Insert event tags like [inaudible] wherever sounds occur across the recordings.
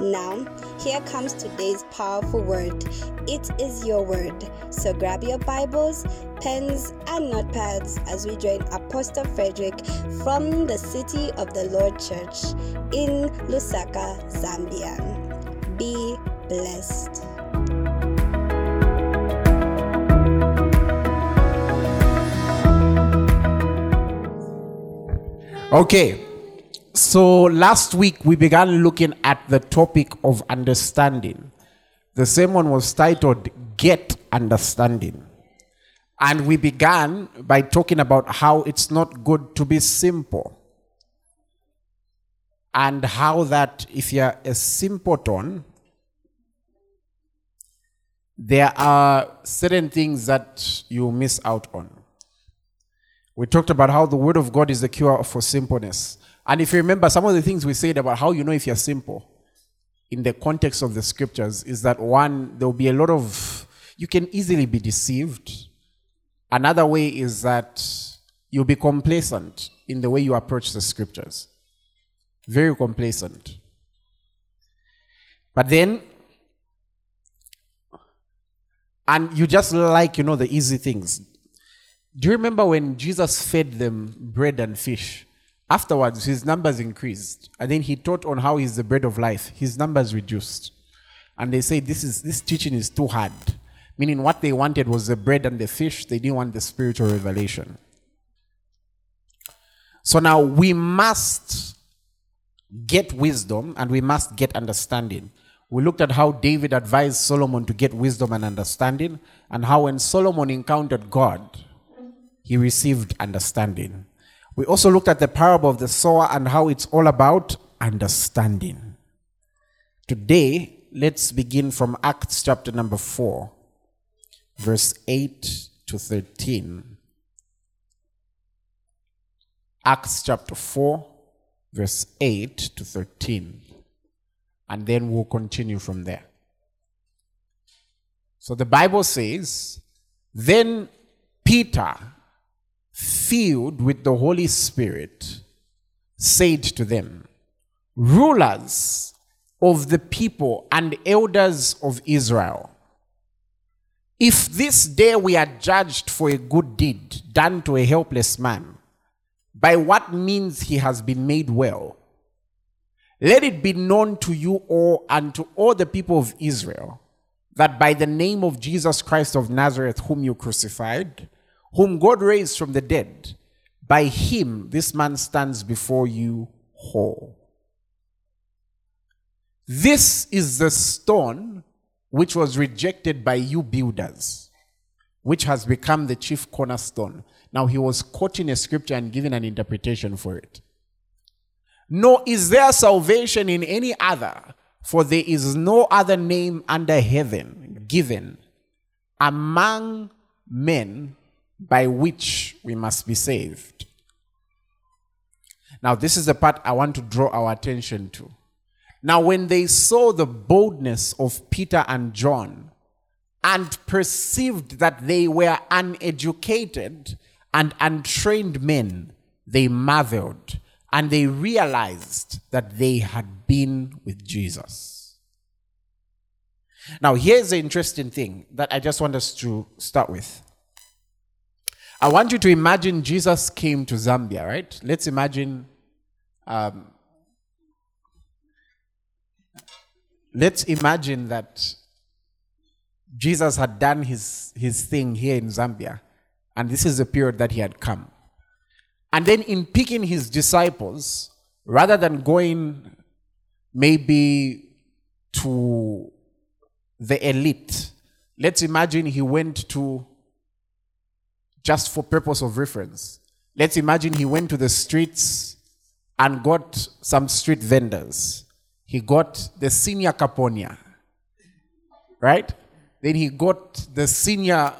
Now, here comes today's powerful word. It is your word. So grab your Bibles, pens, and notepads as we join Apostle Fredrick from the City of the Lord Church in Lusaka, Zambia. Be blessed. Okay. So last week we began looking at the topic of understanding. The sermon was titled Get Understanding. And we began by talking about how it's not good to be simple. And how that if you're a simpleton, there are certain things that you miss out on. We talked about how the Word of God is the cure for simpleness. And if you remember, some of the things we said about how you know if you're simple in the context of the scriptures is that one, there will be a lot of, you can easily be deceived. Another way is that you'll be complacent in the way you approach the scriptures. Very complacent. But then, and you just like, you know, the easy things. Do you remember when Jesus fed them bread and fish? Afterwards, his numbers increased. And then he taught on how he's the bread of life. His numbers reduced. And they say this is this teaching is too hard. Meaning what they wanted was the bread and the fish. They didn't want the spiritual revelation. So now we must get wisdom and we must get understanding. We looked at how David advised Solomon to get wisdom and understanding, and how when Solomon encountered God, he received understanding. We also looked at the parable of the sower and how it's all about understanding. Today, let's begin from Acts chapter number 4, verse 8 to 13. Acts chapter 4, verse 8 to 13. And then we'll continue from there. So the Bible says, Then Peter, filled with the Holy Spirit, said to them, Rulers of the people and elders of Israel, if this day we are judged for a good deed done to a helpless man, by what means he has been made well, let it be known to you all and to all the people of Israel that by the name of Jesus Christ of Nazareth, whom you crucified, whom God raised from the dead, by him this man stands before you whole. This is the stone which was rejected by you builders, which has become the chief cornerstone. Now he was quoting a scripture and giving an interpretation for it. Nor is there salvation in any other, for there is no other name under heaven given among men by which we must be saved. Now, this is the part I want to draw our attention to. Now, when they saw the boldness of Peter and John and perceived that they were uneducated and untrained men, they marveled and they realized that they had been with Jesus. Now, here's the interesting thing that I just want us to start with. I want you to imagine Jesus came to Zambia, right? Let's imagine. Um, let's imagine that Jesus had done his, his thing here in Zambia, and this is the period that he had come. And then, in picking his disciples, rather than going maybe to the elite. Let's imagine he went to, just for purpose of reference, let's imagine he went to the streets and got some street vendors. He got the senior Caponia, right? Then he got the senior.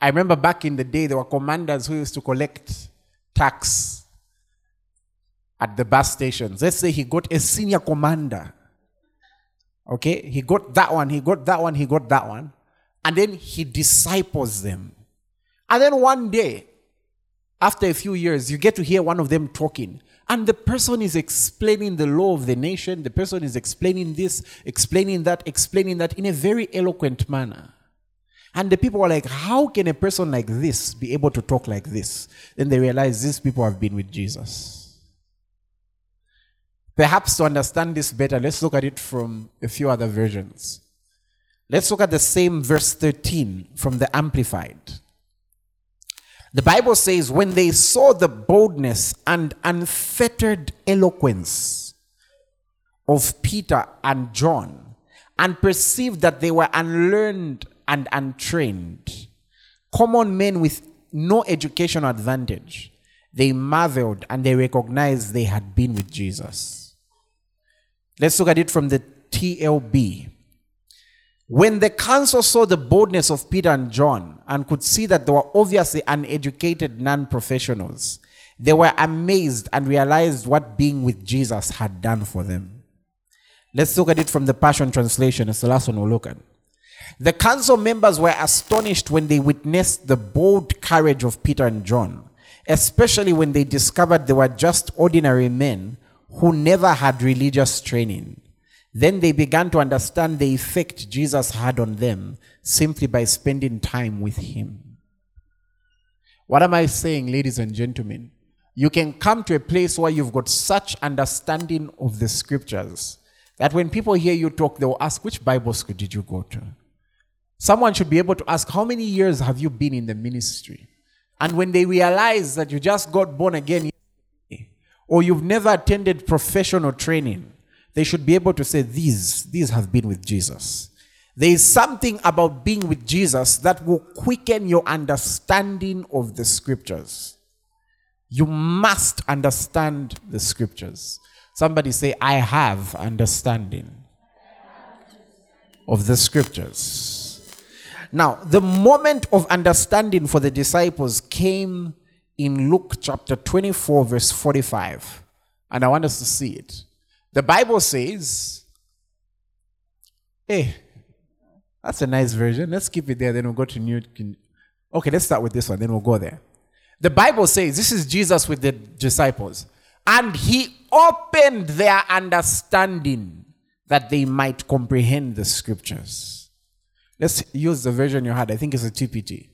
I remember back in the day, there were commanders who used to collect tax at the bus stations. Let's say he got a senior commander. Okay, he got that one, he got that one, he got that one. And then he disciples them. And then one day, after a few years, you get to hear one of them talking. And the person is explaining the law of the nation. The person is explaining this, explaining that, explaining that in a very eloquent manner. And the people are like, How can a person like this be able to talk like this? Then they realize these people have been with Jesus. Perhaps to understand this better, let's look at it from a few other versions. Let's look at the same verse 13 from the Amplified. The Bible says, when they saw the boldness and unfettered eloquence of Peter and John, and perceived that they were unlearned and untrained, common men with no educational advantage, they marveled and they recognized they had been with Jesus. Let's look at it from the TLB. When the council saw the boldness of Peter and John and could see that they were obviously uneducated non professionals, they were amazed and realized what being with Jesus had done for them. Let's look at it from the Passion Translation. It's the last one we'll look at. The council members were astonished when they witnessed the bold courage of Peter and John, especially when they discovered they were just ordinary men who never had religious training. Then they began to understand the effect Jesus had on them simply by spending time with Him. What am I saying, ladies and gentlemen? You can come to a place where you've got such understanding of the scriptures that when people hear you talk, they'll ask, Which Bible school did you go to? Someone should be able to ask, How many years have you been in the ministry? And when they realize that you just got born again, or you've never attended professional training, they should be able to say, These, these have been with Jesus. There is something about being with Jesus that will quicken your understanding of the scriptures. You must understand the scriptures. Somebody say, I have understanding of the scriptures. Now, the moment of understanding for the disciples came in Luke chapter 24, verse 45. And I want us to see it. The Bible says, hey, that's a nice version. Let's keep it there, then we'll go to New. Okay, let's start with this one, then we'll go there. The Bible says, this is Jesus with the disciples, and he opened their understanding that they might comprehend the scriptures. Let's use the version you had. I think it's a TPT.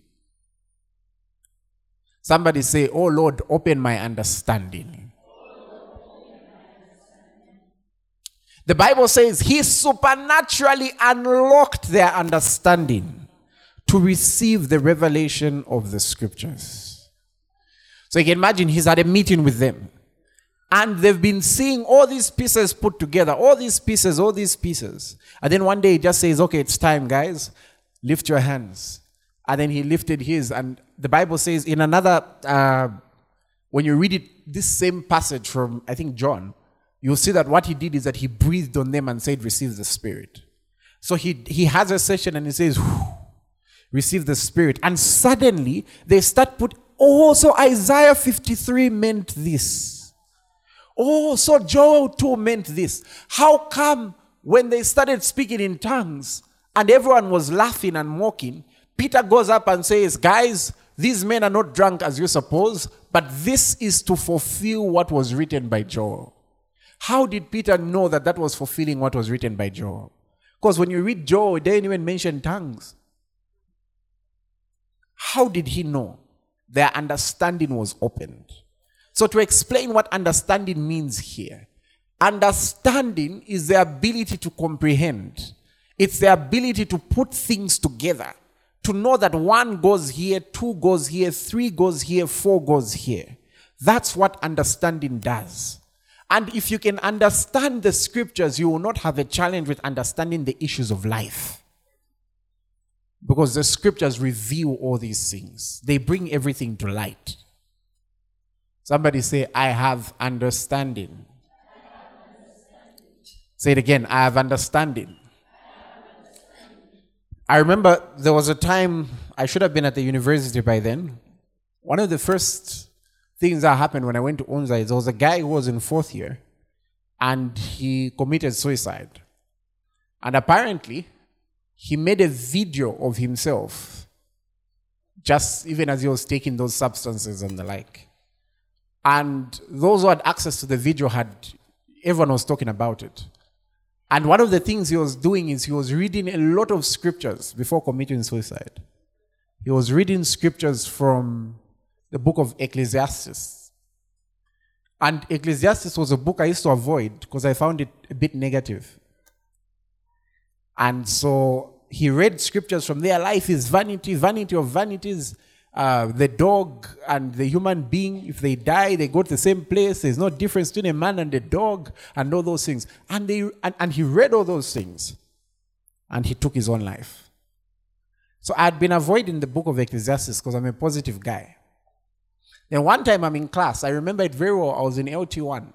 Somebody say, Oh Lord, open my understanding. The Bible says he supernaturally unlocked their understanding to receive the revelation of the scriptures. So you can imagine he's had a meeting with them. And they've been seeing all these pieces put together, all these pieces, all these pieces. And then one day he just says, Okay, it's time, guys. Lift your hands. And then he lifted his. And the Bible says in another, uh, when you read it, this same passage from, I think, John, you'll see that what he did is that he breathed on them and said, Receive the Spirit. So he, he has a session and he says, Receive the Spirit. And suddenly they start put. Oh, so Isaiah 53 meant this. Oh, so Joel 2 meant this. How come when they started speaking in tongues and everyone was laughing and mocking, Peter goes up and says, Guys, these men are not drunk as you suppose, but this is to fulfill what was written by Joel. How did Peter know that that was fulfilling what was written by Joel? Because when you read Joel, it didn't even mention tongues. How did he know? Their understanding was opened. So, to explain what understanding means here, understanding is the ability to comprehend, it's the ability to put things together, to know that one goes here, two goes here, three goes here, four goes here. That's what understanding does. And if you can understand the scriptures, you will not have a challenge with understanding the issues of life. Because the scriptures reveal all these things, they bring everything to light. Somebody say, I have understanding. Say it again, I have understanding. I remember there was a time I should have been at the university by then. One of the first things that happened when I went to Unza is there was a guy who was in fourth year and he committed suicide. And apparently, he made a video of himself just even as he was taking those substances and the like. And those who had access to the video had, everyone was talking about it. And one of the things he was doing is he was reading a lot of scriptures before committing suicide. He was reading scriptures from the book of Ecclesiastes. And Ecclesiastes was a book I used to avoid because I found it a bit negative. And so he read scriptures from there. Life is vanity, vanity of vanities. Uh, the dog and the human being, if they die, they go to the same place. There's no difference between a man and a dog, and all those things. And, they, and, and he read all those things, and he took his own life. So I had been avoiding the book of Ecclesiastes because I'm a positive guy. Then one time I'm in class, I remember it very well. I was in LT1,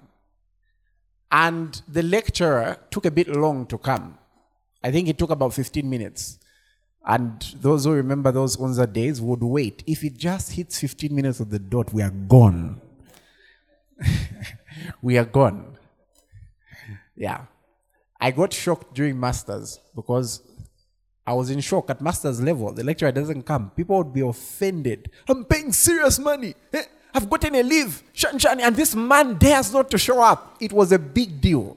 and the lecturer took a bit long to come. I think it took about 15 minutes. And those who remember those Unza days would wait. If it just hits 15 minutes of the dot, we are gone. [laughs] we are gone. Yeah. I got shocked during masters because I was in shock at master's level. The lecturer doesn't come. People would be offended. I'm paying serious money. Eh, I've gotten a leave. Shan, shan, and this man dares not to show up. It was a big deal.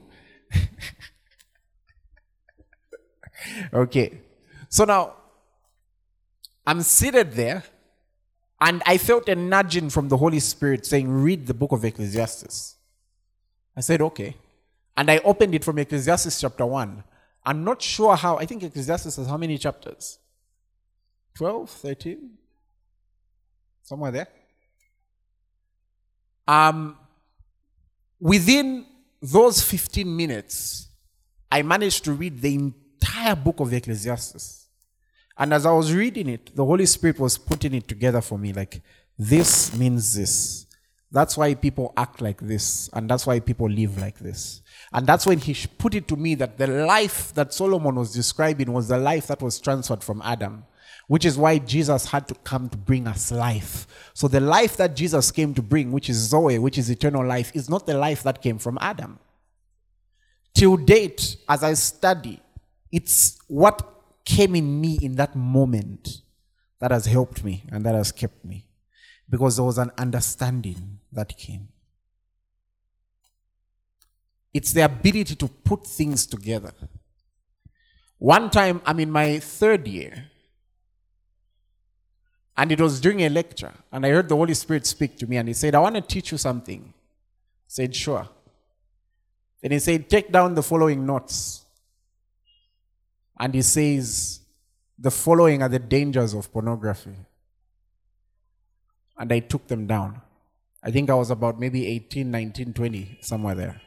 [laughs] okay. So now, I'm seated there, and I felt a nudging from the Holy Spirit saying, Read the book of Ecclesiastes. I said, Okay. And I opened it from Ecclesiastes chapter 1. I'm not sure how, I think Ecclesiastes has how many chapters? 12, 13? Somewhere there. Um, within those 15 minutes, I managed to read the entire book of Ecclesiastes. And as I was reading it, the Holy Spirit was putting it together for me like, this means this. That's why people act like this. And that's why people live like this. And that's when he put it to me that the life that Solomon was describing was the life that was transferred from Adam, which is why Jesus had to come to bring us life. So the life that Jesus came to bring, which is Zoe, which is eternal life, is not the life that came from Adam. Till date, as I study, it's what came in me in that moment that has helped me and that has kept me because there was an understanding that came. It's the ability to put things together. One time, I'm in my third year, and it was during a lecture, and I heard the Holy Spirit speak to me, and He said, I want to teach you something. I said, Sure. Then He said, Take down the following notes. And he says, the following are the dangers of pornography. And I took them down. I think I was about maybe 18, 19, 20, somewhere there.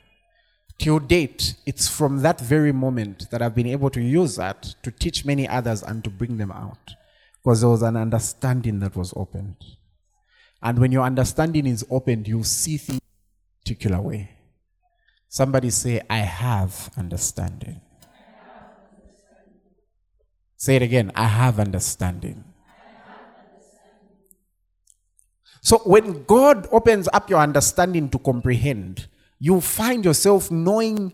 Till date, it's from that very moment that I've been able to use that to teach many others and to bring them out. Because there was an understanding that was opened. And when your understanding is opened, you see things in a particular way. Somebody say, I have understanding. Say it again. I have understanding. So when God opens up your understanding to comprehend, you find yourself knowing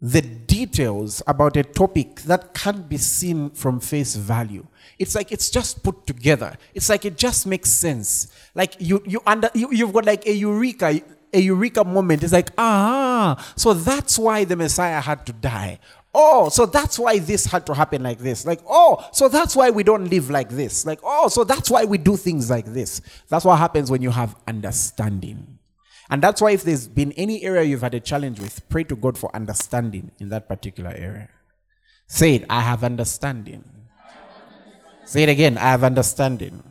the details about a topic that can't be seen from face value. It's like it's just put together. It's like it just makes sense. Like you you under you, you've got like a eureka a eureka moment. It's like, ah, so that's why the Messiah had to die. Oh, so that's why this had to happen like this. Like, oh, so that's why we don't live like this. Like, oh, so that's why we do things like this. That's what happens when you have understanding. And that's why if there's been any area you've had a challenge with, pray to God for understanding in that particular area. Say it, I have understanding. Say it again, I have understanding.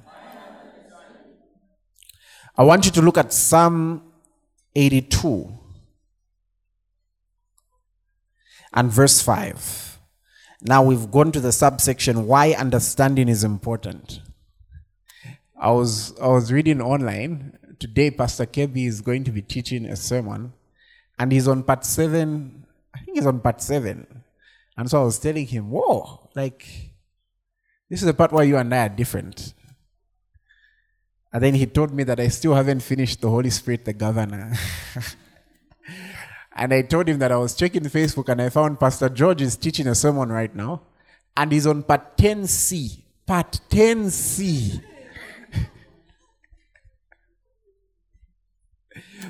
I want you to look at Psalm 82 and verse 5. Now we've gone to the subsection why understanding is important. I was I was reading online. Today Pastor Kebi is going to be teaching a sermon. And he's on part 7 I think he's on part 7 and so I was telling him whoa like this is the part where you and I are different. And then he told me that I still haven't finished the Holy Spirit the governor [laughs] And I told him that I was checking Facebook and I found Pastor George is teaching a sermon right now. And he's on part 10C. Part 10C. [laughs]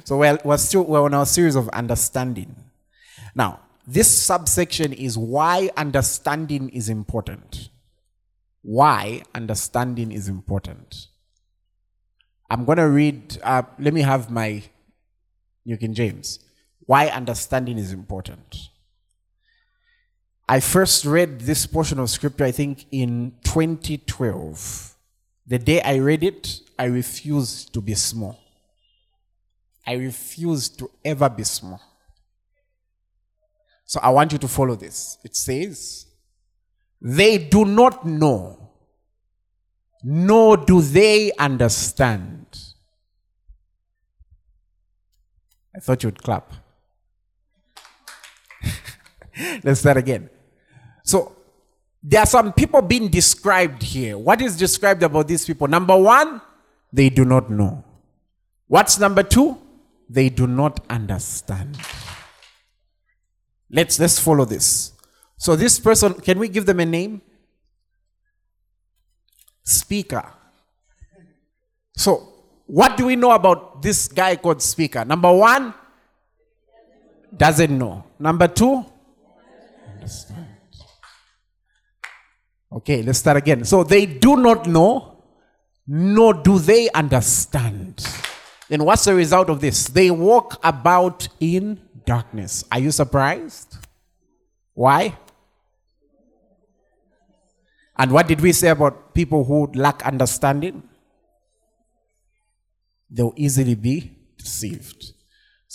so we're, we're still we're on our series of understanding. Now, this subsection is why understanding is important. Why understanding is important. I'm going to read, uh, let me have my New King James why understanding is important. I first read this portion of scripture, I think, in 2012. The day I read it, I refused to be small. I refused to ever be small. So I want you to follow this. It says, They do not know, nor do they understand. I thought you would clap. Let's start again. So, there are some people being described here. What is described about these people? Number one, they do not know. What's number two? They do not understand. Let's let's follow this. So this person, can we give them a name? Speaker. So, what do we know about this guy called Speaker? Number one, doesn't know. Number two, understand. Okay, let's start again. So they do not know, nor do they understand. Then what's the result of this? They walk about in darkness. Are you surprised? Why? And what did we say about people who lack understanding? They'll easily be deceived.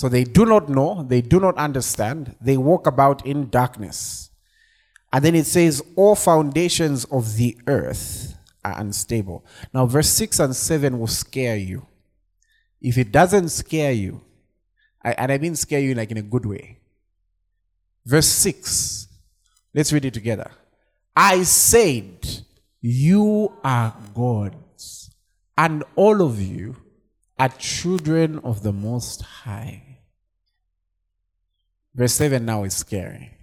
So they do not know, they do not understand, they walk about in darkness. And then it says, All foundations of the earth are unstable. Now, verse 6 and 7 will scare you. If it doesn't scare you, and I mean scare you like in a good way. Verse 6, let's read it together. I said, You are gods, and all of you are children of the Most High. Verse 7 now is scary.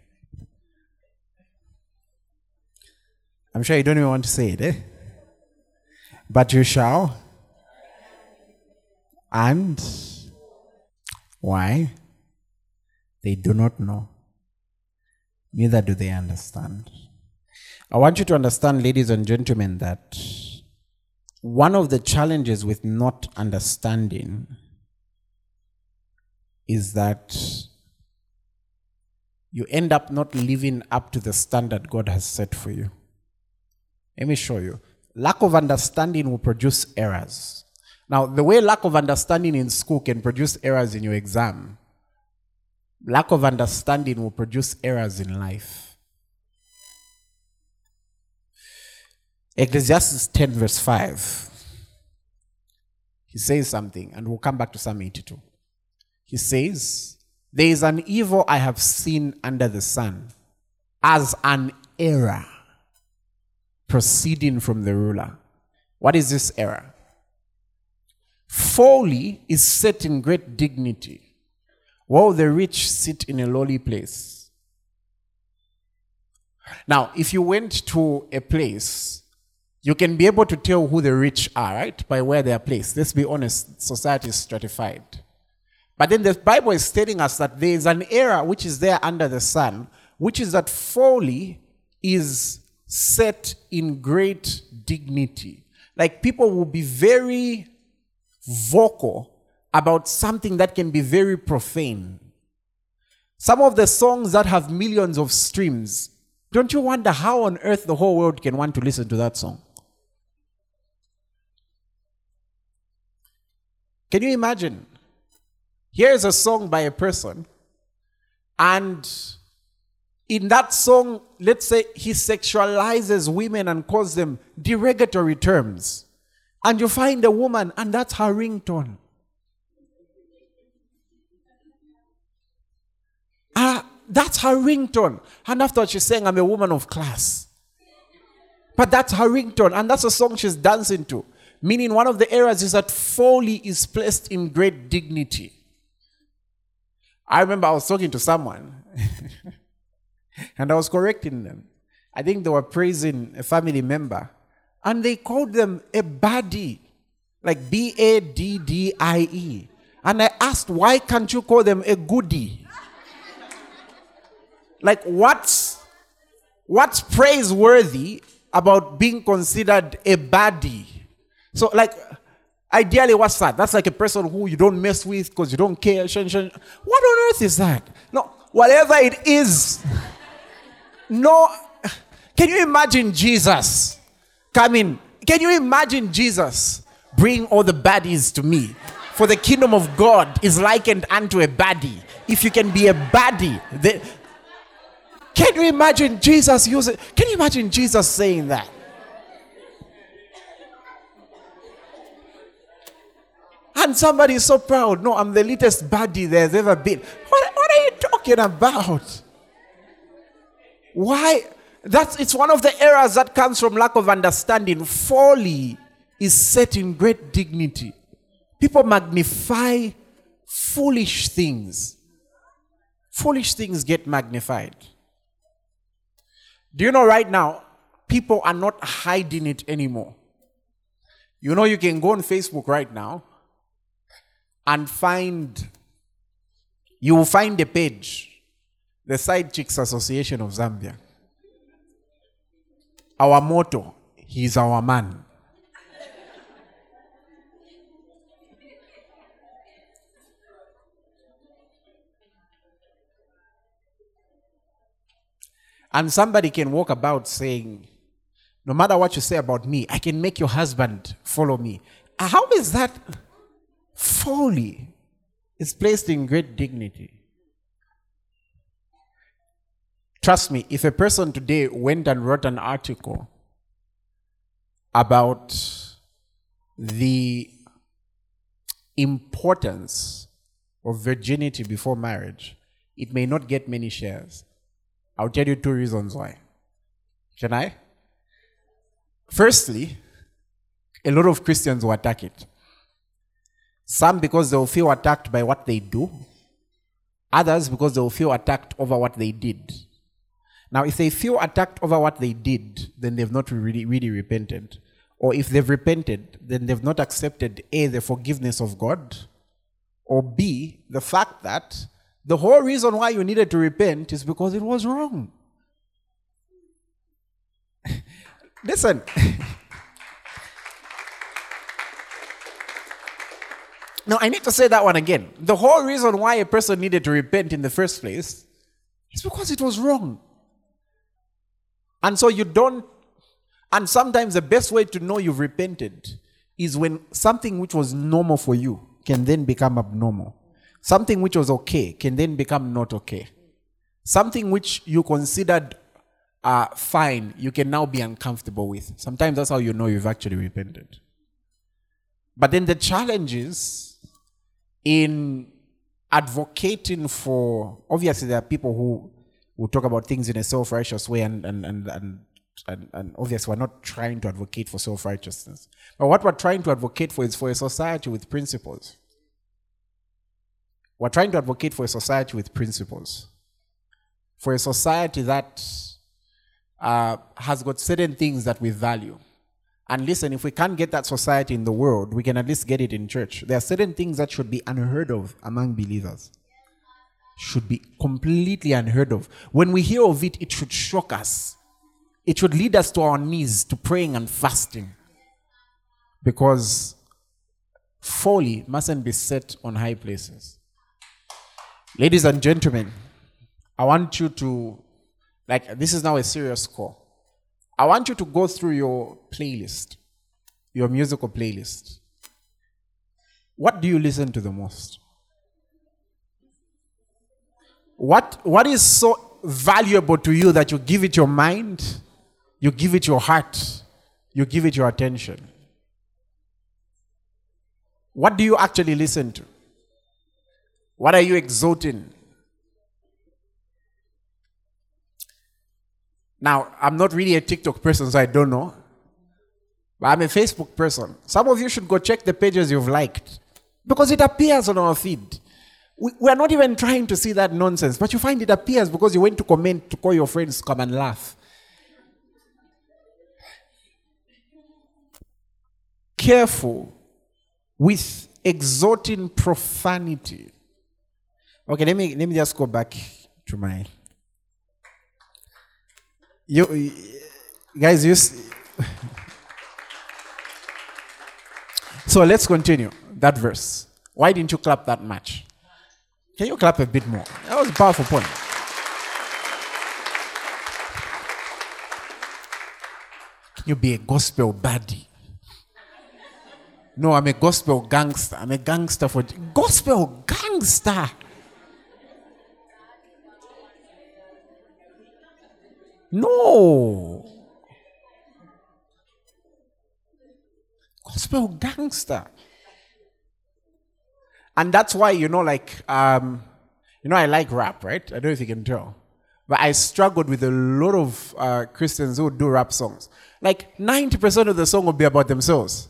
I'm sure you don't even want to say it, eh? But you shall. And why? They do not know. Neither do they understand. I want you to understand, ladies and gentlemen, that one of the challenges with not understanding is that you end up not living up to the standard God has set for you. Let me show you. Lack of understanding will produce errors. Now, the way lack of understanding in school can produce errors in your exam, lack of understanding will produce errors in life. Ecclesiastes 10, verse 5. He says something, and we'll come back to Psalm 82. He says, there is an evil I have seen under the sun, as an error proceeding from the ruler. What is this error? Folly is set in great dignity, while the rich sit in a lowly place. Now, if you went to a place, you can be able to tell who the rich are, right? By where they are placed. Let's be honest, society is stratified. But then the Bible is telling us that there is an error which is there under the sun, which is that folly is set in great dignity. Like people will be very vocal about something that can be very profane. Some of the songs that have millions of streams, don't you wonder how on earth the whole world can want to listen to that song? Can you imagine? Here's a song by a person, and in that song, let's say he sexualizes women and calls them derogatory terms. And you find a woman, and that's her ringtone. Ah, that's her ringtone. And after she's saying, I'm a woman of class. But that's her ringtone, and that's a song she's dancing to. Meaning, one of the areas is that folly is placed in great dignity. I remember I was talking to someone, [laughs] and I was correcting them. I think they were praising a family member, and they called them a baddie, like B A D D I E. And I asked, why can't you call them a goodie? [laughs] like, what's, what's praiseworthy about being considered a baddie? So, like, ideally, what's that? That's like a person who you don't mess with because you don't care. What on earth is that? No, whatever it is. No, can you imagine Jesus coming? Can you imagine Jesus bring all the baddies to me? For the kingdom of God is likened unto a baddie. If you can be a baddie, the, can you imagine Jesus using? Can you imagine Jesus saying that? And somebody is so proud. No, I'm the latest baddie there's ever been. What, what are you talking about? Why? That's it's one of the errors that comes from lack of understanding. Folly is set in great dignity. People magnify foolish things. Foolish things get magnified. Do you know right now, people are not hiding it anymore? You know, you can go on Facebook right now and find, you will find a page, the Side Chicks Association of Zambia. Our motto, he's our man. And somebody can walk about saying, No matter what you say about me, I can make your husband follow me. How is that? Folly is placed in great dignity. Trust me, if a person today went and wrote an article about the importance of virginity before marriage, it may not get many shares. I'll tell you two reasons why. Can I? Firstly, a lot of Christians will attack it. Some because they'll feel attacked by what they do, others because they'll feel attacked over what they did. Now, if they feel attacked over what they did, then they've not really, really repented. Or if they've repented, then they've not accepted A, the forgiveness of God, or B, the fact that the whole reason why you needed to repent is because it was wrong. [laughs] Listen. [laughs] Now, I need to say that one again. The whole reason why a person needed to repent in the first place is because it was wrong. And so you don't, and sometimes the best way to know you've repented is when something which was normal for you can then become abnormal. Something which was okay can then become not okay. Something which you considered uh, fine, you can now be uncomfortable with. Sometimes that's how you know you've actually repented. But then the challenge is in advocating for obviously there are people who will talk about things in a self-righteous way and and and and, and, and obviously we're not trying to advocate for self-righteousness. But what we're trying to advocate for is for a society with principles. We're trying to advocate for a society with principles. For a society that uh, has got certain things that we value and listen, if we can't get that society in the world, we can at least get it in church. There are certain things that should be unheard of among believers. Should be completely unheard of. When we hear of it, it should shock us. It should lead us to our knees, to praying and fasting. Because folly mustn't be set on high places. Ladies and gentlemen, I want you to, like, this is now a serious call. I want you to go through your playlist, your musical playlist. What do you listen to the most? What, what is so valuable to you that you give it your mind, you give it your heart, you give it your attention. What do you actually listen to? What are you exalting? Now, I'm not really a TikTok person, so I don't know. But I'm a Facebook person. Some of you should go check the pages you've liked because it appears on our feed. We, we are not even trying to see that nonsense, but you find it appears because you went to comment to call your friends to come and laugh. Careful with exhorting profanity. Okay, let me let me just go back to my. You guys, you. so let's continue that verse. Why didn't you clap that much? Can you clap a bit more? That was a powerful point. Can you be a gospel baddie? No, I'm a gospel gangster. I'm a gangster for gospel gangster. No. Gospel gangster. And that's why, you know, like, um, you know, I like rap, right? I don't know if you can tell. But I struggled with a lot of uh, Christians who do rap songs. Like 90% of the song will be about themselves.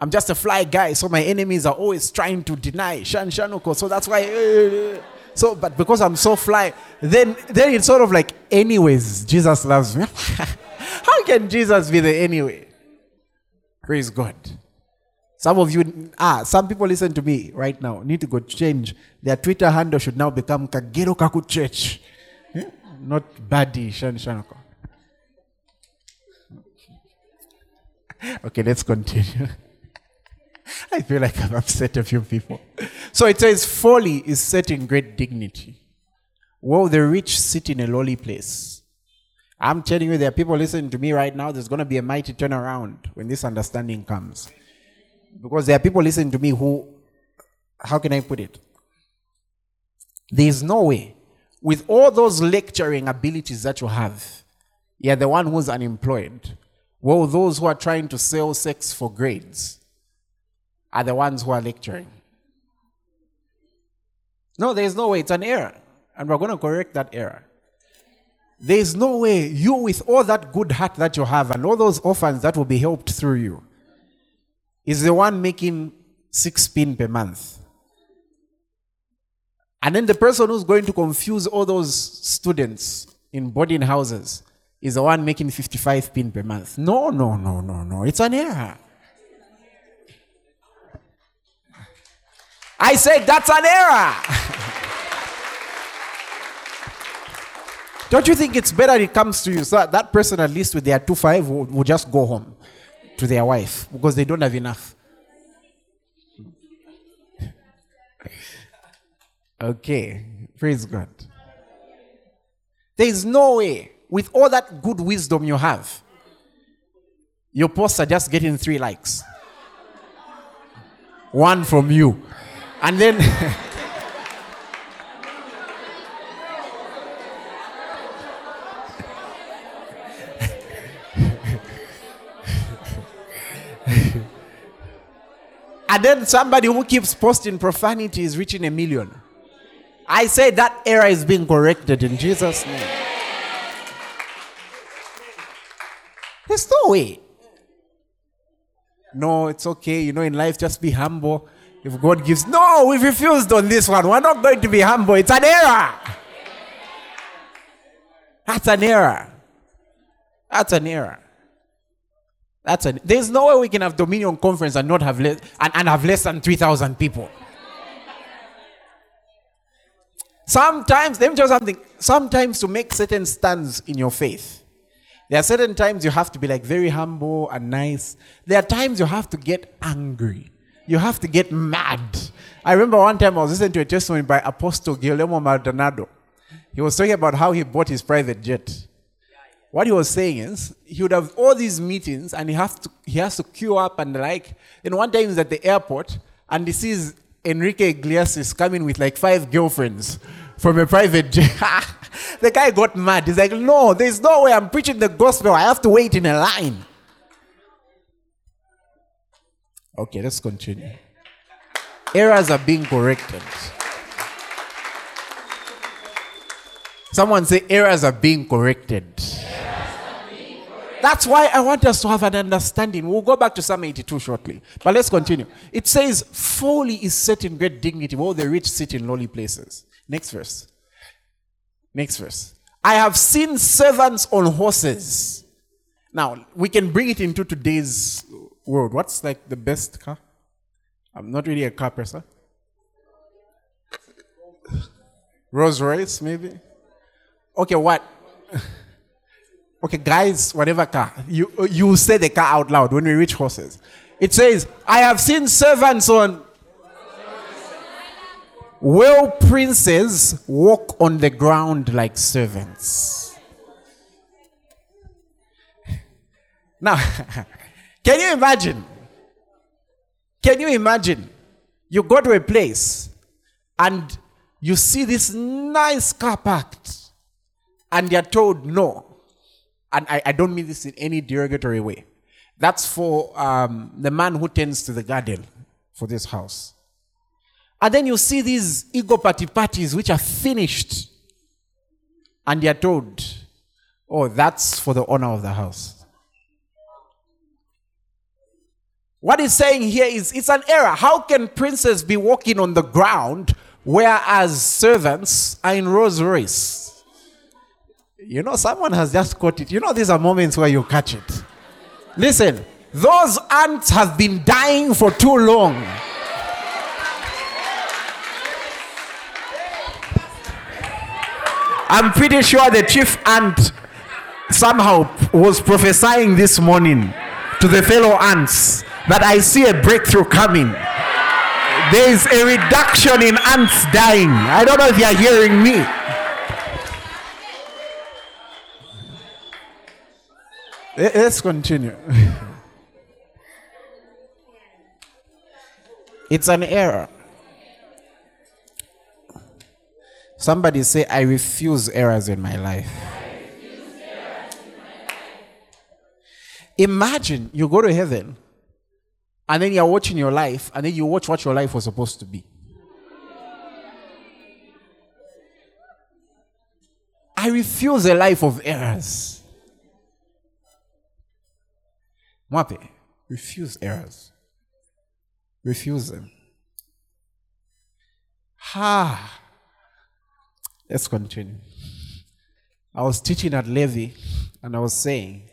I'm just a fly guy, so my enemies are always trying to deny Shan Shanuko. So that's why. Uh, so, but because I'm so fly, then then it's sort of like, anyways, Jesus loves me. [laughs] How can Jesus be there anyway? Praise God. Some of you, ah, some people listen to me right now need to go change their Twitter handle should now become Kagero Kaku Church, eh? not Badi Shan. [laughs] Okay, let's continue. [laughs] [laughs] I feel like I've upset a few people. So it says, Folly is set in great dignity. While the rich sit in a lowly place. I'm telling you, there are people listening to me right now. There's going to be a mighty turnaround when this understanding comes. Because there are people listening to me who, how can I put it? There's no way, with all those lecturing abilities that you have, you're the one who's unemployed. Well, those who are trying to sell sex for grades are the ones who are lecturing. No, there's no way. It's an error. And we're going to correct that error. There's no way you, with all that good heart that you have and all those orphans that will be helped through you, is the one making six pin per month. And then the person who's going to confuse all those students in boarding houses is the one making 55 pin per month. No, no, no, no, no. It's an error. I said that's an error. Don't you think it's better it comes to you so that, that person, at least with their 2 5, will, will just go home to their wife because they don't have enough? okay, praise God. There is no way, with all that good wisdom you have, your posts are just getting three likes. One from you. And then. [laughs] and then somebody who keeps posting profanity is reaching a million. I say that error is being corrected in Jesus' name. There's no way. No, it's okay. You know, in life, just be humble. If God gives, no, we've refused on this one. We're not going to be humble. It's an error. That's an error. That's an error. That's an, there's no way we can have Dominion Conference and not have less and, and have less than 3,000 people. Sometimes, let me tell you something. Sometimes to make certain stands in your faith, there are certain times you have to be like very humble and nice. There are times you have to get angry. You have to get mad. I remember one time I was listening to a testimony by Apostle Guillermo Maldonado. He was talking about how he bought his private jet. What he was saying is he would have all these meetings and he has to he has to queue up and like. And one time he's at the airport and he sees Enrique Iglesias coming with like five girlfriends from a private jet. [laughs] the guy got mad. He's like, No, there's no way I'm preaching the gospel. I have to wait in a line. Okay, let's continue. Errors are being corrected. Someone say, Errors are being corrected. That's why I want us to have an understanding. We'll go back to Psalm 82 shortly. But let's continue. It says, Folly is set in great dignity, while the rich sit in lowly places. Next verse. Next verse. I have seen servants on horses. Now, we can bring it into today's world. What's like the best car? I'm not really a car person. Rolls Royce, maybe? Okay, what? [laughs] Okay, guys, whatever car. You, you say the car out loud when we reach horses. It says, I have seen servants on. Well, princes walk on the ground like servants. [laughs] Now, [laughs] can you imagine? Can you imagine? You go to a place and you see this nice car parked, and you're told no and I, I don't mean this in any derogatory way. That's for um, the man who tends to the garden for this house. And then you see these ego party parties which are finished. And you're told, oh, that's for the owner of the house. What he's saying here is it's an error. How can princes be walking on the ground whereas servants are in Rolls? You know, someone has just caught it. You know, these are moments where you catch it. Listen, those ants have been dying for too long. I'm pretty sure the chief ant somehow was prophesying this morning to the fellow ants that I see a breakthrough coming. There is a reduction in ants dying. I don't know if you're hearing me. Let's continue. [laughs] it's an error. Somebody say, I refuse errors in my life. Imagine you go to heaven and then you're watching your life and then you watch what your life was supposed to be. I refuse a life of errors. Mwape, refuse errors. Refuse them. Ha! Let's continue. I was teaching at Levy and I was saying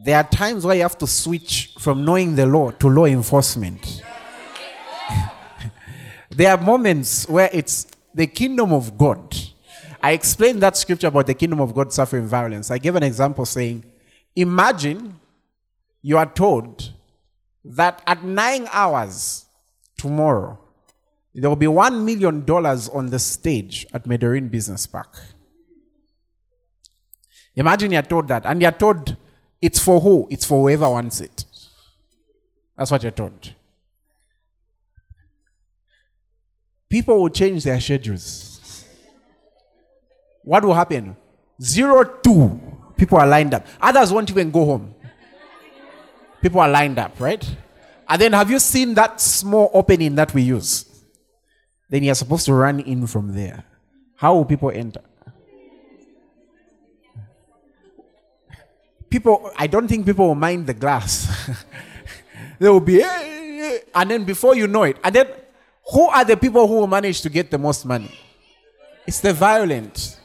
there are times where you have to switch from knowing the law to law enforcement. [laughs] there are moments where it's the kingdom of God. I explained that scripture about the kingdom of God suffering violence. I gave an example saying, Imagine you are told that at nine hours tomorrow, there will be $1 million on the stage at Medellin Business Park. Imagine you're told that, and you're told it's for who? It's for whoever wants it. That's what you're told. People will change their schedules. What will happen? Zero, two. People are lined up. Others won't even go home. People are lined up, right? And then have you seen that small opening that we use? Then you're supposed to run in from there. How will people enter? People, I don't think people will mind the glass. [laughs] they will be, and then before you know it, and then who are the people who will manage to get the most money? It's the violent.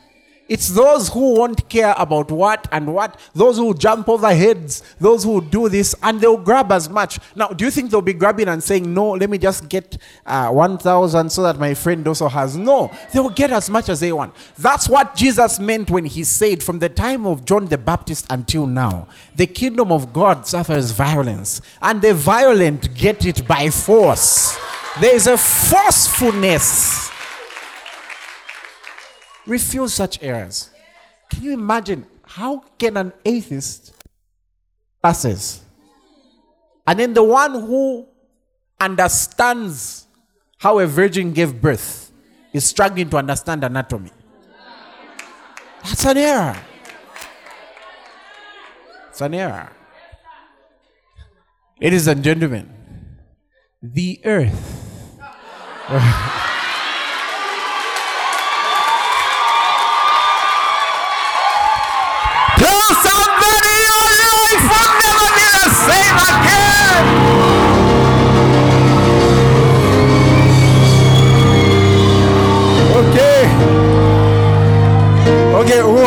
It's those who won't care about what and what, those who jump over heads, those who do this, and they'll grab as much. Now, do you think they'll be grabbing and saying, No, let me just get uh, 1,000 so that my friend also has? No, they will get as much as they want. That's what Jesus meant when he said, From the time of John the Baptist until now, the kingdom of God suffers violence, and the violent get it by force. There is a forcefulness refuse such errors. Can you imagine how can an atheist passes? And then the one who understands how a virgin gave birth is struggling to understand anatomy. That's an error. It's an error. Ladies and gentlemen, the earth. [laughs]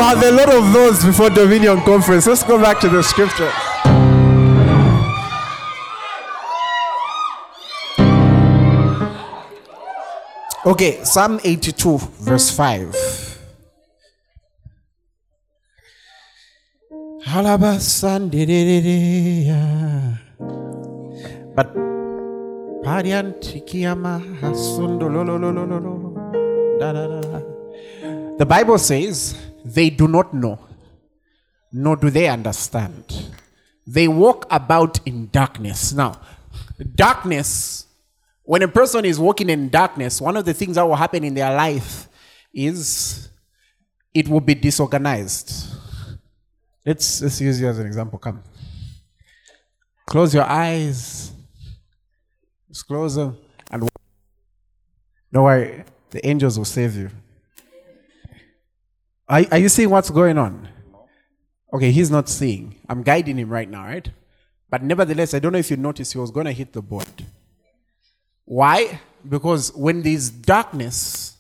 had a lot of those before Dominion Conference. Let's go back to the scripture. Okay, Psalm 82, verse 5. But da. The Bible says they do not know, nor do they understand. They walk about in darkness. Now, darkness, when a person is walking in darkness, one of the things that will happen in their life is it will be disorganized. Let's, let's use you as an example. Come. Close your eyes. Just close them. And don't worry, the angels will save you. Are, are you seeing what's going on? Okay, he's not seeing. I'm guiding him right now, right? But nevertheless, I don't know if you noticed he was going to hit the board. Why? Because when there's darkness,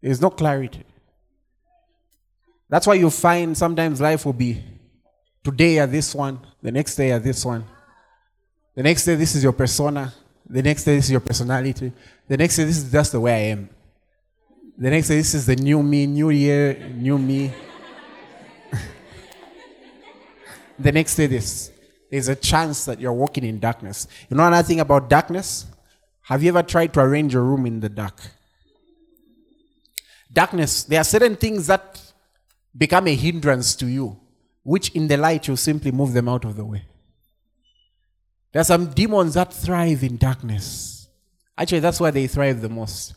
there's no clarity. That's why you find sometimes life will be today are this one, the next day are this one. The next day, this is your persona. The next day, this is your personality. The next day, this is just the way I am. The next day, this is the new me, new year, new me. the next day, this. There's a chance that you're walking in darkness. You know another thing about darkness? Have you ever tried to arrange your room in the dark? Darkness, there are certain things that become a hindrance to you, which in the light you simply move them out of the way. There are some demons that thrive in darkness. Actually, that's where they thrive the most.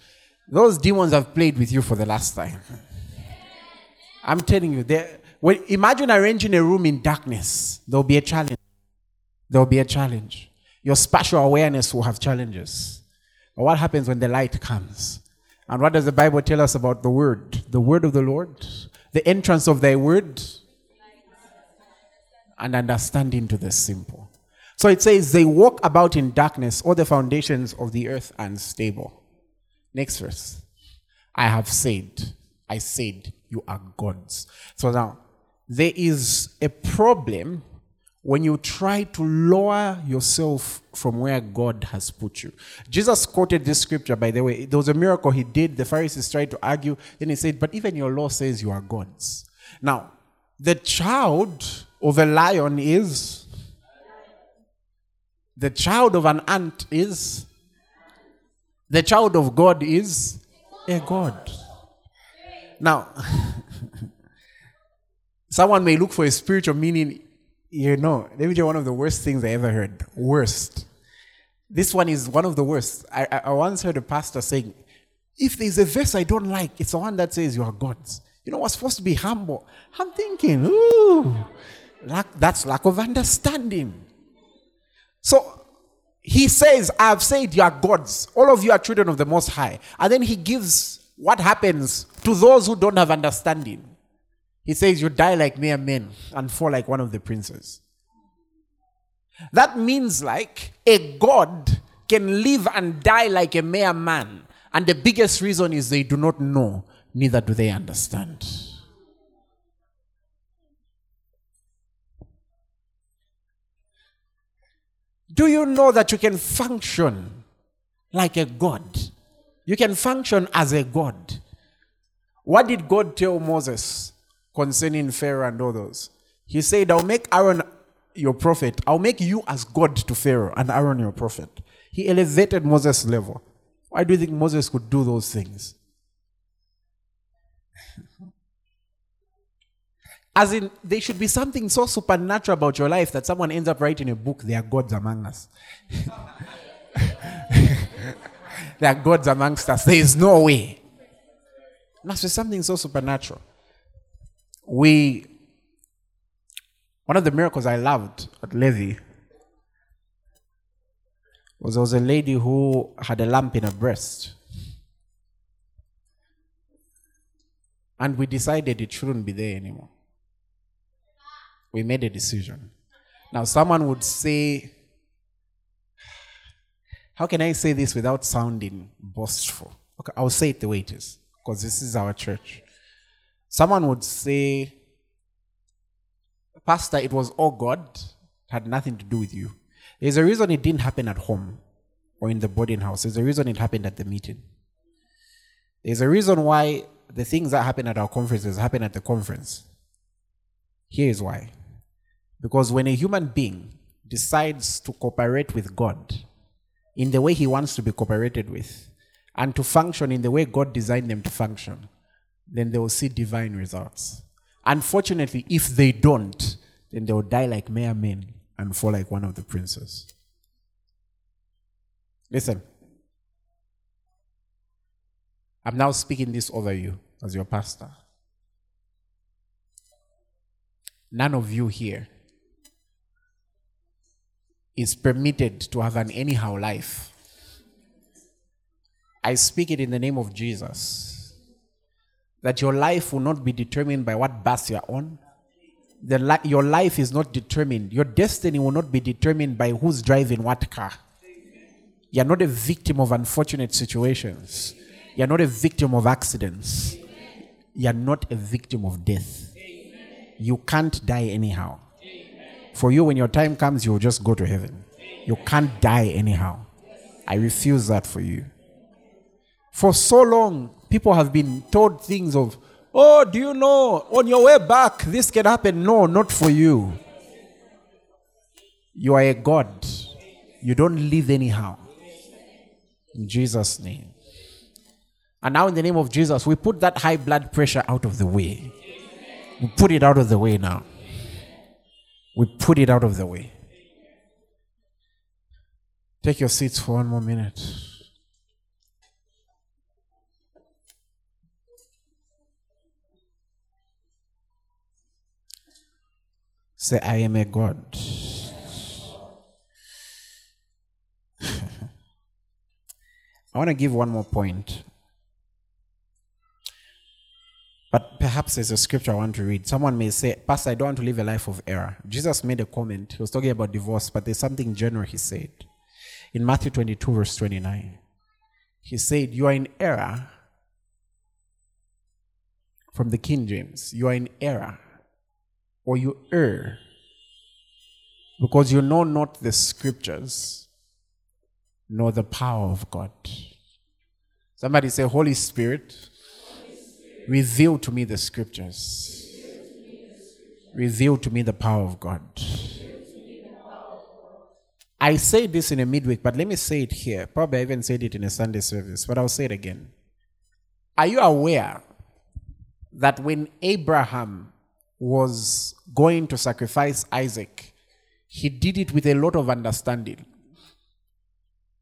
Those demons have played with you for the last time. I'm telling you, when, imagine arranging a room in darkness. There'll be a challenge. There'll be a challenge. Your spatial awareness will have challenges. But what happens when the light comes? And what does the Bible tell us about the word? The word of the Lord? The entrance of thy word? And understanding to the simple. So it says, they walk about in darkness, all the foundations of the earth unstable. Next verse. I have said, I said, you are gods. So now, there is a problem when you try to lower yourself from where God has put you. Jesus quoted this scripture, by the way. There was a miracle he did. The Pharisees tried to argue. Then he said, But even your law says you are gods. Now, the child of a lion is, the child of an ant is, the child of God is a God. Now, [laughs] someone may look for a spiritual meaning. You know, let me tell you one of the worst things I ever heard. Worst. This one is one of the worst. I, I, I once heard a pastor saying, if there's a verse I don't like, it's the one that says you are gods. You know, we're supposed to be humble. I'm thinking, ooh, lack, that's lack of understanding. So he says, I have said you are gods. All of you are children of the Most High. And then he gives what happens to those who don't have understanding. He says, You die like mere men and fall like one of the princes. That means, like, a God can live and die like a mere man. And the biggest reason is they do not know, neither do they understand. Do you know that you can function like a God? You can function as a God. What did God tell Moses concerning Pharaoh and others? He said, I'll make Aaron your prophet. I'll make you as God to Pharaoh and Aaron your prophet. He elevated Moses' level. Why do you think Moses could do those things? As in, there should be something so supernatural about your life that someone ends up writing a book, there are gods among us. [laughs] there are gods amongst us. There is no way. Must be something so supernatural. we one of the miracles I loved at Levy was there was a lady who had a lump in her breast. And we decided it shouldn't be there anymore. We made a decision. Now, someone would say, How can I say this without sounding boastful? Okay, I'll say it the way it is, because this is our church. Someone would say, Pastor, it was all God, it had nothing to do with you. There's a reason it didn't happen at home or in the boarding house. There's a reason it happened at the meeting. There's a reason why the things that happen at our conferences happen at the conference. Here is why. Because when a human being decides to cooperate with God in the way he wants to be cooperated with and to function in the way God designed them to function, then they will see divine results. Unfortunately, if they don't, then they will die like mere men and fall like one of the princes. Listen. I'm now speaking this over you as your pastor. None of you here is permitted to have an anyhow life. I speak it in the name of Jesus. That your life will not be determined by what bus you're on. The li- your life is not determined. Your destiny will not be determined by who's driving what car. You're not a victim of unfortunate situations. You're not a victim of accidents. You're not a victim of death. You can't die anyhow. For you, when your time comes, you'll just go to heaven. You can't die anyhow. I refuse that for you. For so long, people have been told things of, oh, do you know, on your way back, this can happen. No, not for you. You are a God. You don't live anyhow. In Jesus' name. And now, in the name of Jesus, we put that high blood pressure out of the way. We put it out of the way now. We put it out of the way. Take your seats for one more minute. Say, I am a God. [laughs] I want to give one more point. But perhaps there's a scripture I want to read. Someone may say, Pastor, I don't want to live a life of error. Jesus made a comment. He was talking about divorce, but there's something general he said. In Matthew 22, verse 29, he said, You are in error. From the King James, you are in error, or you err, because you know not the scriptures, nor the power of God. Somebody say, Holy Spirit, reveal to me the scriptures. Reveal to me the power of God. I say this in a midweek, but let me say it here. Probably I even said it in a Sunday service, but I'll say it again. Are you aware that when Abraham was going to sacrifice Isaac, he did it with a lot of understanding?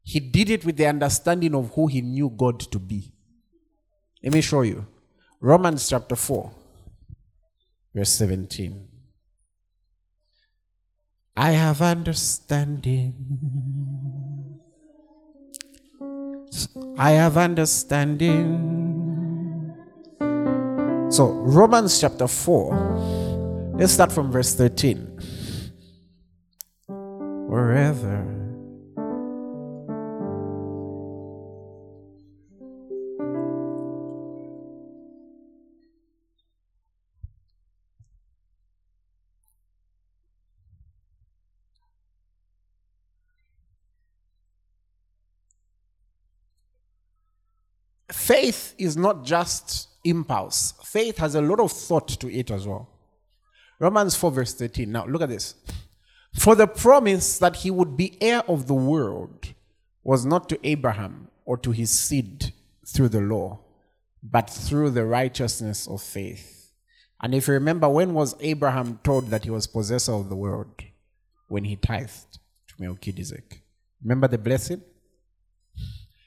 He did it with the understanding of who he knew God to be. Let me show you. Romans chapter 4, verse 17. I have understanding. I have understanding. So, Romans chapter 4, let's start from verse 13. Wherever faith is not just impulse, faith has a lot of thought to it as well. Romans 4, verse 13. Now, look at this. For the promise that he would be heir of the world was not to Abraham or to his seed through the law, but through the righteousness of faith. And if you remember, when was Abraham told that he was possessor of the world? When he tithed to Melchizedek. Remember the blessing?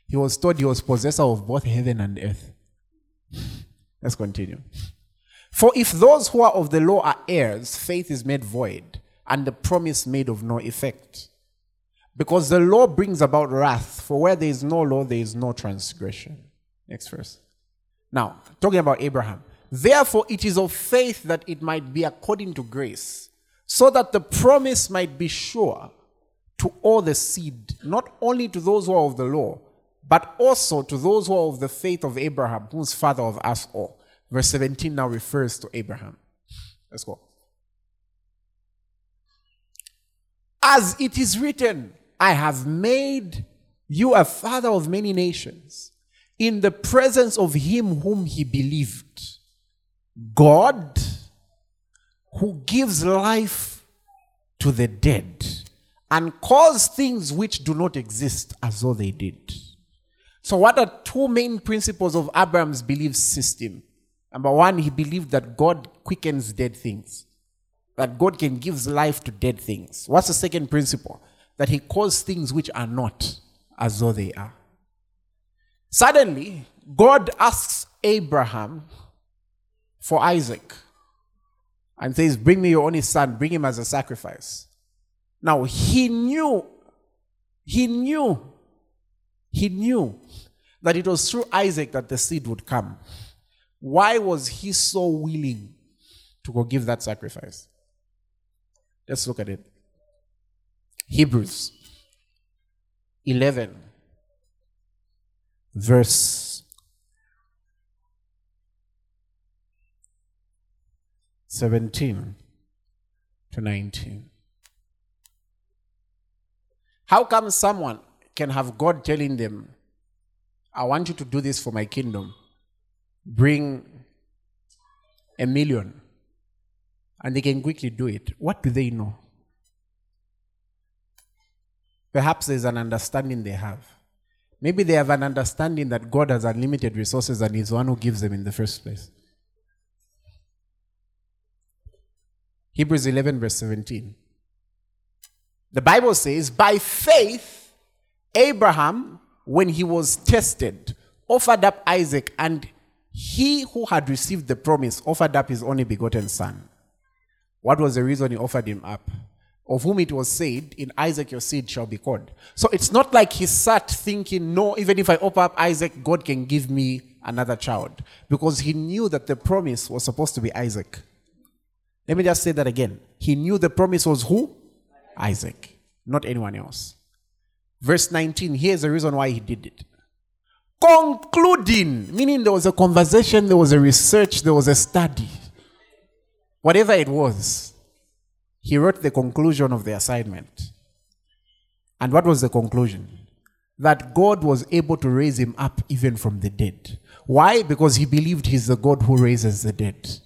He was told he was possessor of both heaven and earth. Let's continue. For if those who are of the law are heirs, faith is made void, and the promise made of no effect. Because the law brings about wrath, for where there is no law, there is no transgression. Next verse. Now, talking about Abraham. Therefore, it is of faith that it might be according to grace, so that the promise might be sure to all the seed, not only to those who are of the law, but also to those who are of the faith of Abraham, who's father of us all. Verse 17 now refers to Abraham. Let's go. As it is written, I have made you a father of many nations in the presence of him whom he believed. God, who gives life to the dead and calls things which do not exist as though they did. So, what are two main principles of Abraham's belief system? Number one, he believed that God quickens dead things, that God can give life to dead things. What's the second principle? That he calls things which are not as though they are. Suddenly, God asks Abraham for Isaac and says, Bring me your only son, bring him as a sacrifice. Now, he knew, he knew, he knew that it was through Isaac that the seed would come. Why was he so willing to go give that sacrifice? Let's look at it. Hebrews 11, verse 17 to 19. How come someone can have God telling them, I want you to do this for my kingdom? Bring a million. And they can quickly do it. What do they know? Perhaps there's an understanding they have. Maybe they have an understanding that God has unlimited resources and He's the one who gives them in the first place. Hebrews 11, verse 17. The Bible says, By faith, Abraham, when he was tested, offered up Isaac, and he who had received the promise offered up his only begotten son. What was the reason he offered him up? Of whom it was said, In Isaac your seed shall be called. So it's not like he sat thinking, No, even if I offer up Isaac, God can give me another child. Because he knew that the promise was supposed to be Isaac. Let me just say that again. He knew the promise was who? Isaac, not anyone else. Verse 19, here's the reason why he did it. Concluding, meaning there was a conversation, there was a research, there was a study. Whatever it was, he wrote the conclusion of the assignment. And what was the conclusion? That God was able to raise him up even from the dead. Why? Because he believed he's the God who raises the dead.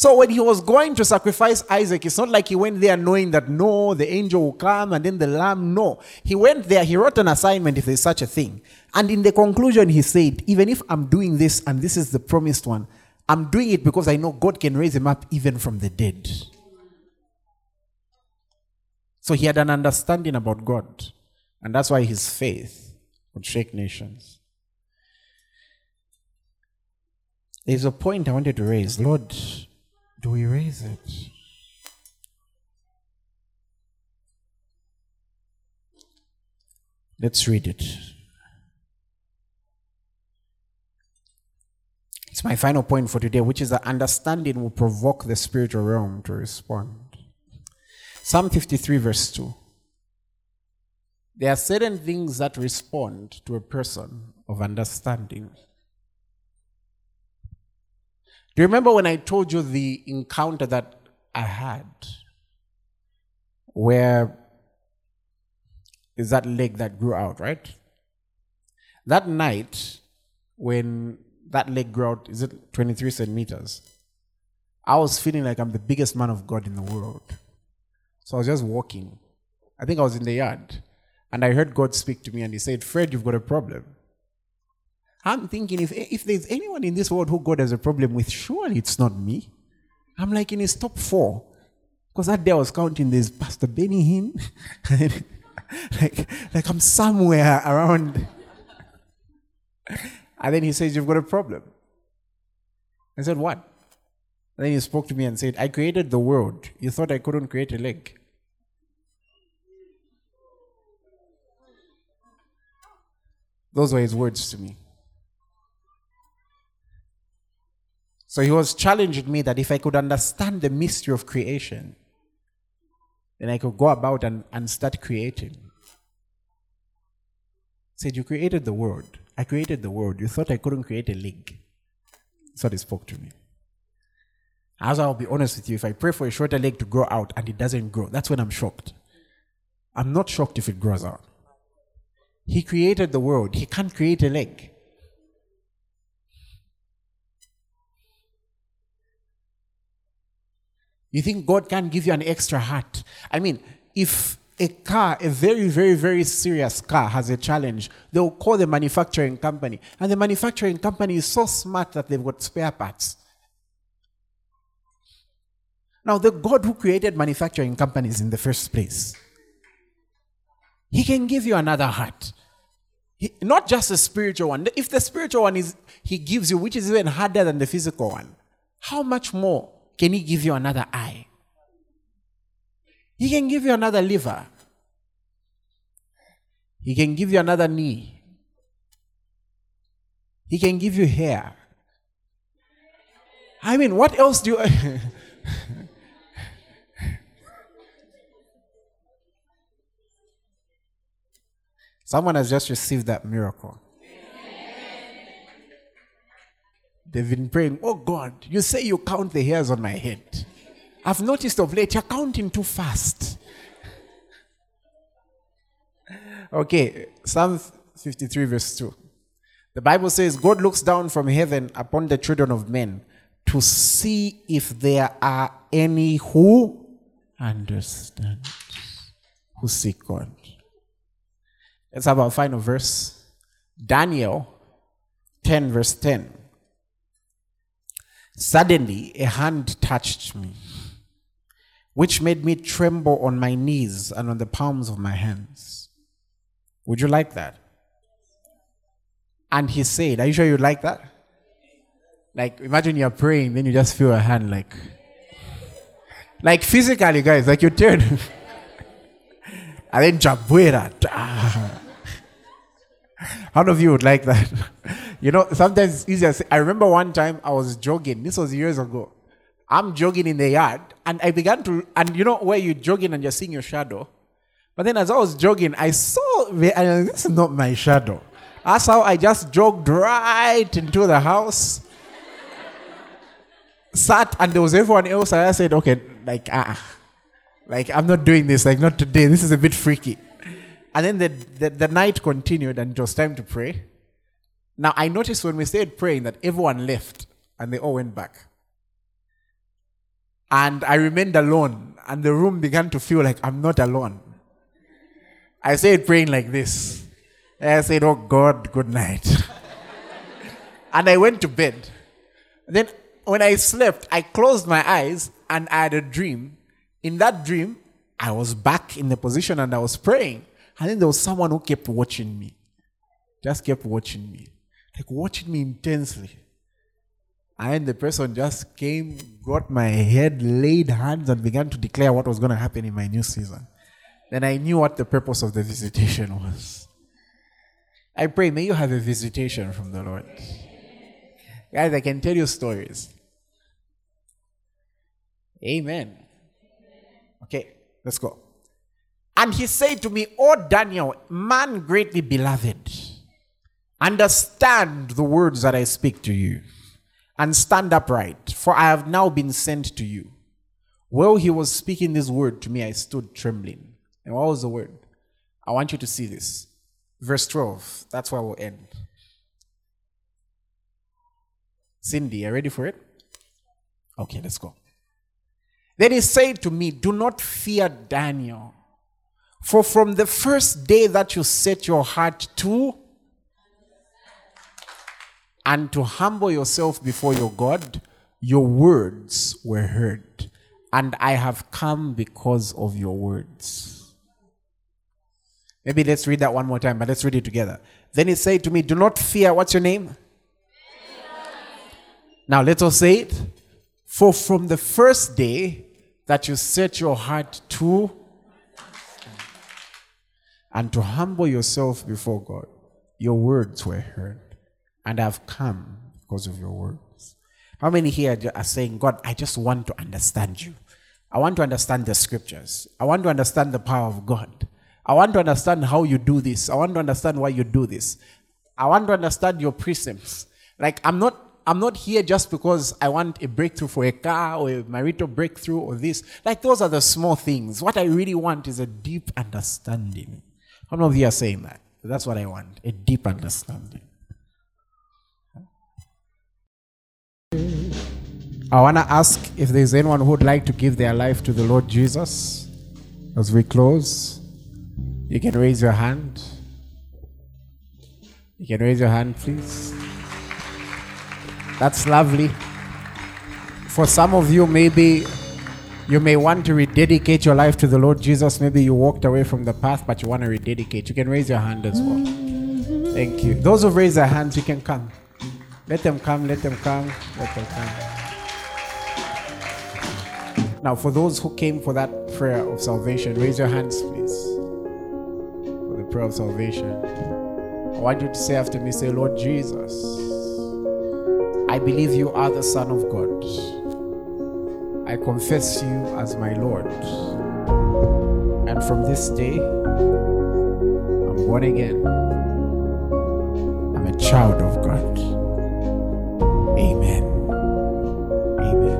So when he was going to sacrifice Isaac, it's not like he went there knowing that no, the angel will come and then the lamb. No. He went there, he wrote an assignment if there's such a thing. And in the conclusion, he said, even if I'm doing this and this is the promised one, I'm doing it because I know God can raise him up even from the dead. So he had an understanding about God. And that's why his faith would shake nations. There's a point I wanted to raise. Lord, do we raise it? Let's read it. It's my final point for today, which is that understanding will provoke the spiritual realm to respond. Psalm 53, verse 2. There are certain things that respond to a person of understanding. Do you remember when I told you the encounter that I had where is that leg that grew out, right? That night, when that leg grew out, is it 23 centimeters? I was feeling like I'm the biggest man of God in the world. So I was just walking. I think I was in the yard. And I heard God speak to me and He said, Fred, you've got a problem. I'm thinking if, if there's anyone in this world who God has a problem with, surely it's not me. I'm like in his top four. Because that day I was counting, there's Pastor Benny Hinn. [laughs] like, like I'm somewhere around. [laughs] and then he says, You've got a problem. I said, What? And then he spoke to me and said, I created the world. You thought I couldn't create a leg? Those were his words to me. So he was challenging me that if I could understand the mystery of creation, then I could go about and, and start creating. He said, You created the world. I created the world. You thought I couldn't create a. That's what he spoke to me. As I'll be honest with you, if I pray for a shorter leg to grow out and it doesn't grow, that's when I'm shocked. I'm not shocked if it grows out. He created the world, He can't create a leg. You think God can give you an extra heart? I mean, if a car, a very, very, very serious car has a challenge, they'll call the manufacturing company. And the manufacturing company is so smart that they've got spare parts. Now, the God who created manufacturing companies in the first place, He can give you another heart. He, not just a spiritual one. If the spiritual one is He gives you, which is even harder than the physical one, how much more can He give you another eye? He can give you another liver. He can give you another knee. He can give you hair. I mean, what else do you. [laughs] Someone has just received that miracle. They've been praying, Oh God, you say you count the hairs on my head. I've noticed of late you're counting too fast. [laughs] okay, Psalm 53, verse 2. The Bible says, God looks down from heaven upon the children of men to see if there are any who understand, who seek God. Let's have our final verse. Daniel 10, verse 10. Suddenly, a hand touched me, which made me tremble on my knees and on the palms of my hands. Would you like that? And he said, Are you sure you'd like that? Like, imagine you're praying, then you just feel a hand like, like physically, guys, like you turn. [laughs] and then Jabuera. [laughs] Ah. How many of you would like that? You know, sometimes it's easier. I remember one time I was jogging. This was years ago. I'm jogging in the yard, and I began to, and you know where you're jogging and you're seeing your shadow. But then as I was jogging, I saw this is not my shadow. That's how I just jogged right into the house. sat and there was everyone else, and I said, okay, like ah, like I'm not doing this, like not today. This is a bit freaky. And then the, the, the night continued and it was time to pray. Now, I noticed when we started praying that everyone left and they all went back. And I remained alone, and the room began to feel like I'm not alone. I started praying like this. And I said, Oh God, good night. [laughs] and I went to bed. Then, when I slept, I closed my eyes and I had a dream. In that dream, I was back in the position and I was praying. And then there was someone who kept watching me. Just kept watching me. Like watching me intensely. And the person just came, got my head, laid hands, and began to declare what was going to happen in my new season. Then I knew what the purpose of the visitation [laughs] was. I pray, may you have a visitation from the Lord. Guys, I can tell you stories. Amen. Okay, let's go. And he said to me, O Daniel, man greatly beloved, understand the words that I speak to you and stand upright, for I have now been sent to you. While he was speaking this word to me, I stood trembling. And what was the word? I want you to see this. Verse 12. That's where we'll end. Cindy, are you ready for it? Okay, let's go. Then he said to me, Do not fear Daniel for from the first day that you set your heart to and to humble yourself before your God, your words were heard. And I have come because of your words. Maybe let's read that one more time, but let's read it together. Then he said to me, Do not fear. What's your name? Now let us say it. For from the first day that you set your heart to and to humble yourself before God, your words were heard, and I've come because of your words. How many here are saying, God, I just want to understand you? I want to understand the scriptures. I want to understand the power of God. I want to understand how you do this. I want to understand why you do this. I want to understand your precepts. Like I'm not I'm not here just because I want a breakthrough for a car or a marital breakthrough or this. Like those are the small things. What I really want is a deep understanding. How many of you are saying that? That's what I want. A deep understanding. I want to ask if there's anyone who would like to give their life to the Lord Jesus as we close. You can raise your hand. You can raise your hand, please. That's lovely. For some of you, maybe you may want to rededicate your life to the Lord Jesus. Maybe you walked away from the path, but you want to rededicate. You can raise your hand as well. Thank you. Those who raise their hands, you can come. Let them come, let them come, let them come. Now, for those who came for that prayer of salvation, raise your hands, please. For the prayer of salvation. I want you to say after me, say, Lord Jesus, I believe you are the Son of God. I confess you as my Lord. And from this day, I'm born again. I'm a child of God. Amen Amen.